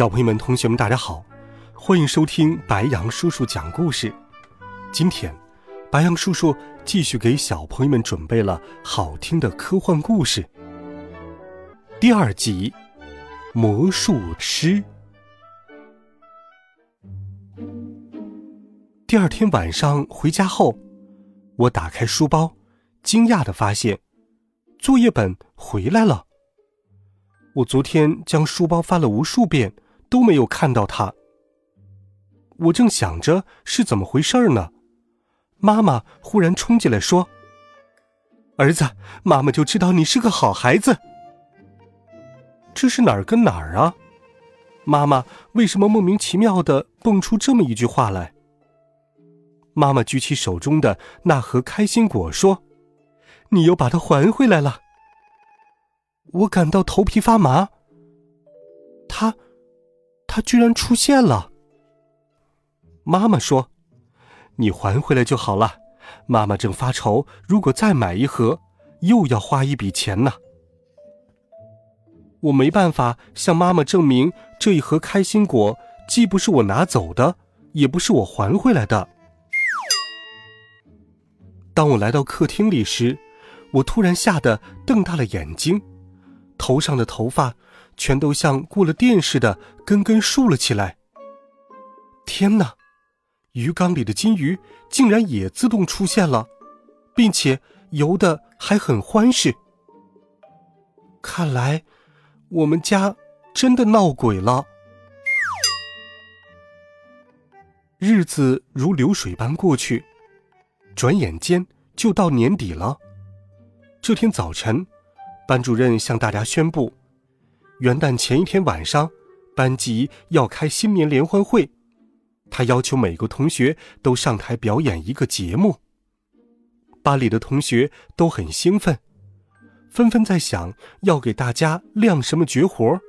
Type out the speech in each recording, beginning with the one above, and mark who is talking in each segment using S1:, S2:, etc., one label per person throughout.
S1: 小朋友们、同学们，大家好，欢迎收听白杨叔叔讲故事。今天，白杨叔叔继续给小朋友们准备了好听的科幻故事。第二集，魔术师。第二天晚上回家后，我打开书包，惊讶的发现，作业本回来了。我昨天将书包翻了无数遍。都没有看到他。我正想着是怎么回事呢，妈妈忽然冲进来说：“儿子，妈妈就知道你是个好孩子。”这是哪儿跟哪儿啊？妈妈为什么莫名其妙的蹦出这么一句话来？妈妈举起手中的那盒开心果说：“你又把它还回来了。”我感到头皮发麻。他。居然出现了。妈妈说：“你还回来就好了。”妈妈正发愁，如果再买一盒，又要花一笔钱呢。我没办法向妈妈证明这一盒开心果既不是我拿走的，也不是我还回来的。当我来到客厅里时，我突然吓得瞪大了眼睛，头上的头发。全都像过了电似的，根根竖了起来。天哪，鱼缸里的金鱼竟然也自动出现了，并且游的还很欢实。看来，我们家真的闹鬼了。日子如流水般过去，转眼间就到年底了。这天早晨，班主任向大家宣布。元旦前一天晚上，班级要开新年联欢会，他要求每个同学都上台表演一个节目。班里的同学都很兴奋，纷纷在想要给大家亮什么绝活。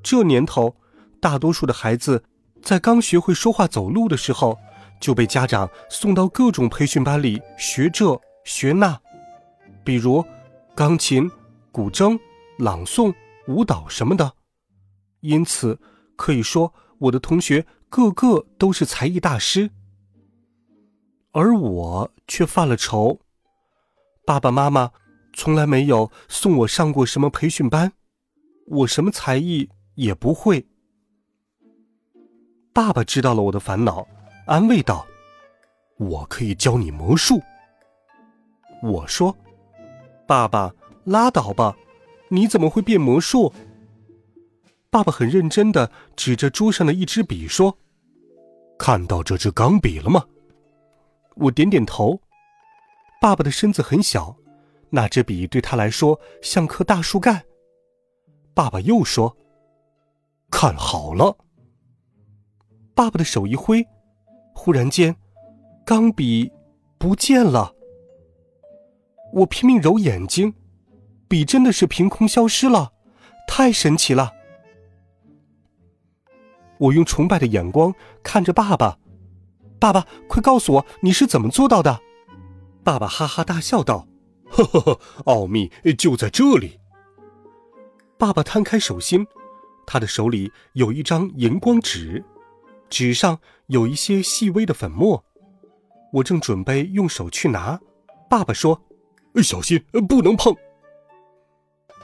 S1: 这年头，大多数的孩子在刚学会说话走路的时候，就被家长送到各种培训班里学这学那，比如钢琴、古筝、朗诵。舞蹈什么的，因此可以说我的同学个个都是才艺大师，而我却犯了愁。爸爸妈妈从来没有送我上过什么培训班，我什么才艺也不会。爸爸知道了我的烦恼，安慰道：“我可以教你魔术。”我说：“爸爸，拉倒吧。”你怎么会变魔术？爸爸很认真的指着桌上的一支笔说：“看到这支钢笔了吗？”我点点头。爸爸的身子很小，那支笔对他来说像棵大树干。爸爸又说：“看好了。”爸爸的手一挥，忽然间，钢笔不见了。我拼命揉眼睛。笔真的是凭空消失了，太神奇了！我用崇拜的眼光看着爸爸，爸爸，快告诉我你是怎么做到的？爸爸哈哈大笑道：“呵呵呵，奥秘就在这里。”爸爸摊开手心，他的手里有一张荧光纸，纸上有一些细微的粉末。我正准备用手去拿，爸爸说：“小心，不能碰。”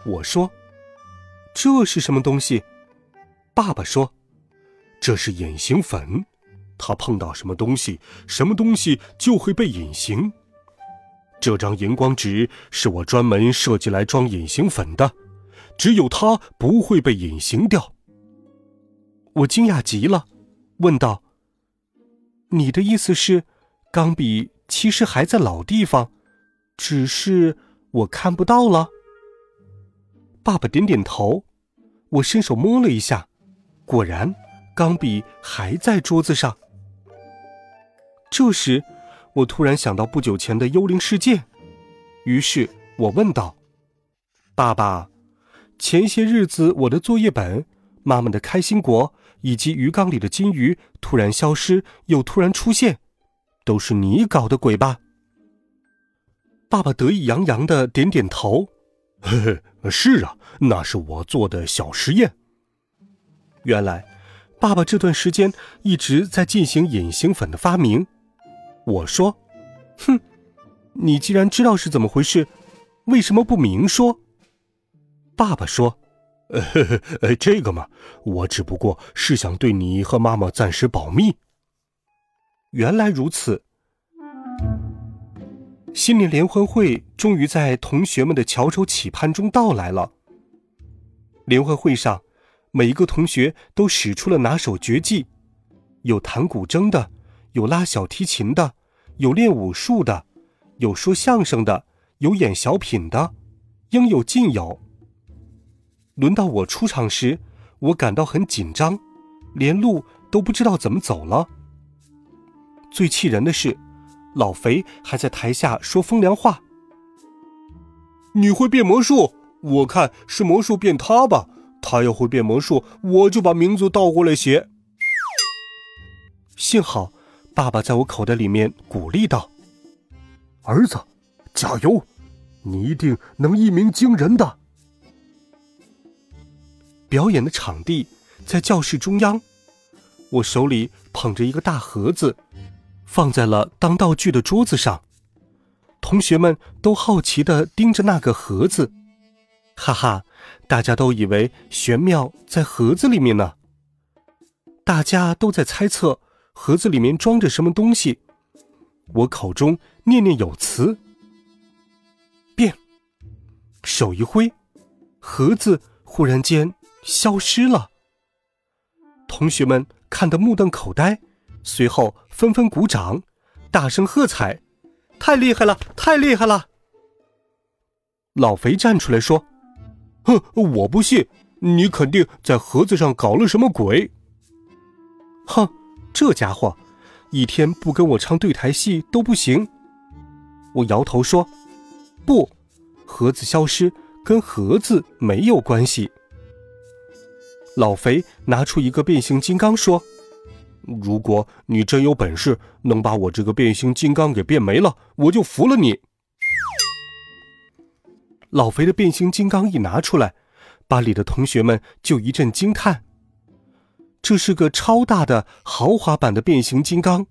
S1: 我说：“这是什么东西？”爸爸说：“这是隐形粉，它碰到什么东西，什么东西就会被隐形。这张荧光纸是我专门设计来装隐形粉的，只有它不会被隐形掉。”我惊讶极了，问道：“你的意思是，钢笔其实还在老地方，只是我看不到了？”爸爸点点头，我伸手摸了一下，果然，钢笔还在桌子上。这时，我突然想到不久前的幽灵事件，于是我问道：“爸爸，前些日子我的作业本、妈妈的开心果以及鱼缸里的金鱼突然消失又突然出现，都是你搞的鬼吧？”爸爸得意洋洋的点点头：“，
S2: 嘿 是啊，那是我做的小实验。”
S1: 原来，爸爸这段时间一直在进行隐形粉的发明。我说：“哼，你既然知道是怎么回事，为什么不明说？”
S2: 爸爸说：“呃，这个嘛，我只不过是想对你和妈妈暂时保密。”
S1: 原来如此。新年联欢会终于在同学们的翘首企盼中到来了。联欢会上，每一个同学都使出了拿手绝技，有弹古筝的。有拉小提琴的，有练武术的，有说相声的，有演小品的，应有尽有。轮到我出场时，我感到很紧张，连路都不知道怎么走了。最气人的是，老肥还在台下说风凉话：“
S2: 你会变魔术？我看是魔术变他吧。他要会变魔术，我就把名字倒过来写。”
S1: 幸好。爸爸在我口袋里面鼓励道：“
S2: 儿子，加油，你一定能一鸣惊人的。”
S1: 表演的场地在教室中央，我手里捧着一个大盒子，放在了当道具的桌子上。同学们都好奇的盯着那个盒子，哈哈，大家都以为玄妙在盒子里面呢。大家都在猜测。盒子里面装着什么东西？我口中念念有词，变，手一挥，盒子忽然间消失了。同学们看得目瞪口呆，随后纷纷鼓掌，大声喝彩：“太厉害了，太厉害了！”老肥站出来说：“
S2: 哼，我不信，你肯定在盒子上搞了什么鬼。”
S1: 哼。这家伙，一天不跟我唱对台戏都不行。我摇头说：“不，盒子消失跟盒子没有关系。”老肥拿出一个变形金刚说：“
S2: 如果你真有本事能把我这个变形金刚给变没了，我就服了你。”
S1: 老肥的变形金刚一拿出来，班里的同学们就一阵惊叹。这是个超大的豪华版的变形金刚，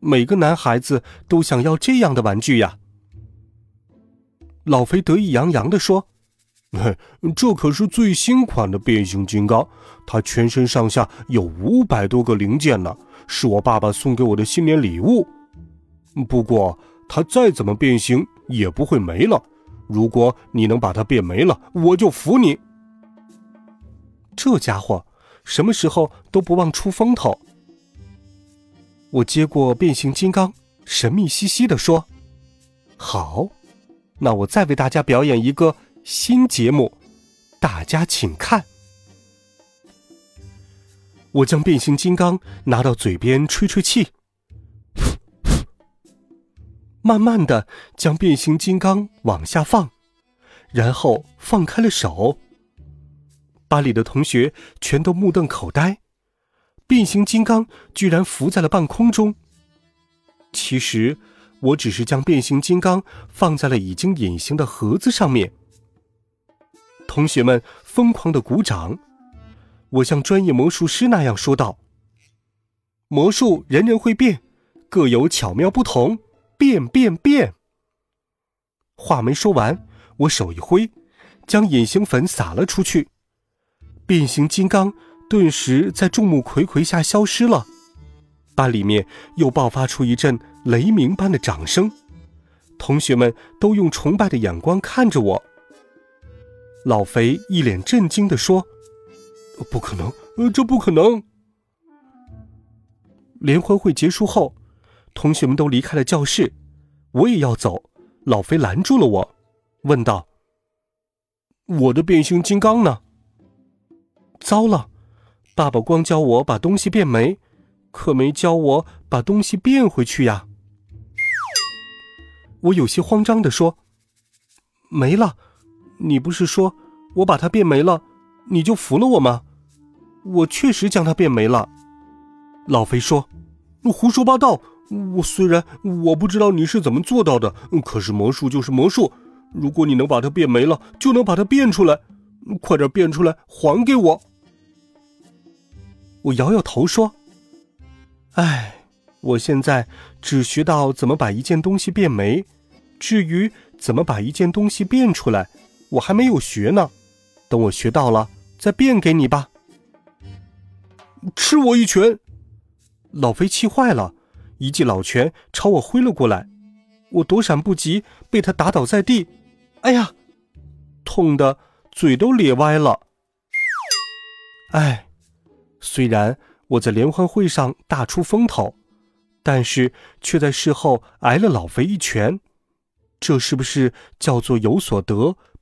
S1: 每个男孩子都想要这样的玩具呀！老肥得意洋洋地说：“嘿
S2: 这可是最新款的变形金刚，它全身上下有五百多个零件呢，是我爸爸送给我的新年礼物。不过，它再怎么变形也不会没了。如果你能把它变没了，我就服你。”
S1: 这家伙。什么时候都不忘出风头。我接过变形金刚，神秘兮兮的说：“好，那我再为大家表演一个新节目，大家请看。”我将变形金刚拿到嘴边吹吹气，慢慢的将变形金刚往下放，然后放开了手。班里的同学全都目瞪口呆，变形金刚居然浮在了半空中。其实，我只是将变形金刚放在了已经隐形的盒子上面。同学们疯狂的鼓掌。我像专业魔术师那样说道：“魔术人人会变，各有巧妙不同，变变变。”话没说完，我手一挥，将隐形粉撒了出去。变形金刚顿时在众目睽睽下消失了，班里面又爆发出一阵雷鸣般的掌声，同学们都用崇拜的眼光看着我。老肥一脸震惊地说：“
S2: 不可能，呃，这不可能！”
S1: 联欢会结束后，同学们都离开了教室，我也要走，老肥拦住了我，问道：“
S2: 我的变形金刚呢？”
S1: 糟了，爸爸光教我把东西变没，可没教我把东西变回去呀。我有些慌张的说：“没了，你不是说我把它变没了，你就服了我吗？我确实将它变没了。”
S2: 老肥说：“胡说八道！我虽然我不知道你是怎么做到的，可是魔术就是魔术。如果你能把它变没了，就能把它变出来。快点变出来，还给我。”
S1: 我摇摇头说：“哎，我现在只学到怎么把一件东西变没，至于怎么把一件东西变出来，我还没有学呢。等我学到了，再变给你吧。”
S2: 吃我一拳！
S1: 老肥气坏了，一记老拳朝我挥了过来，我躲闪不及，被他打倒在地。哎呀，痛的嘴都咧歪了。哎。虽然我在联欢会上大出风头，但是却在事后挨了老肥一拳，这是不是叫做有所得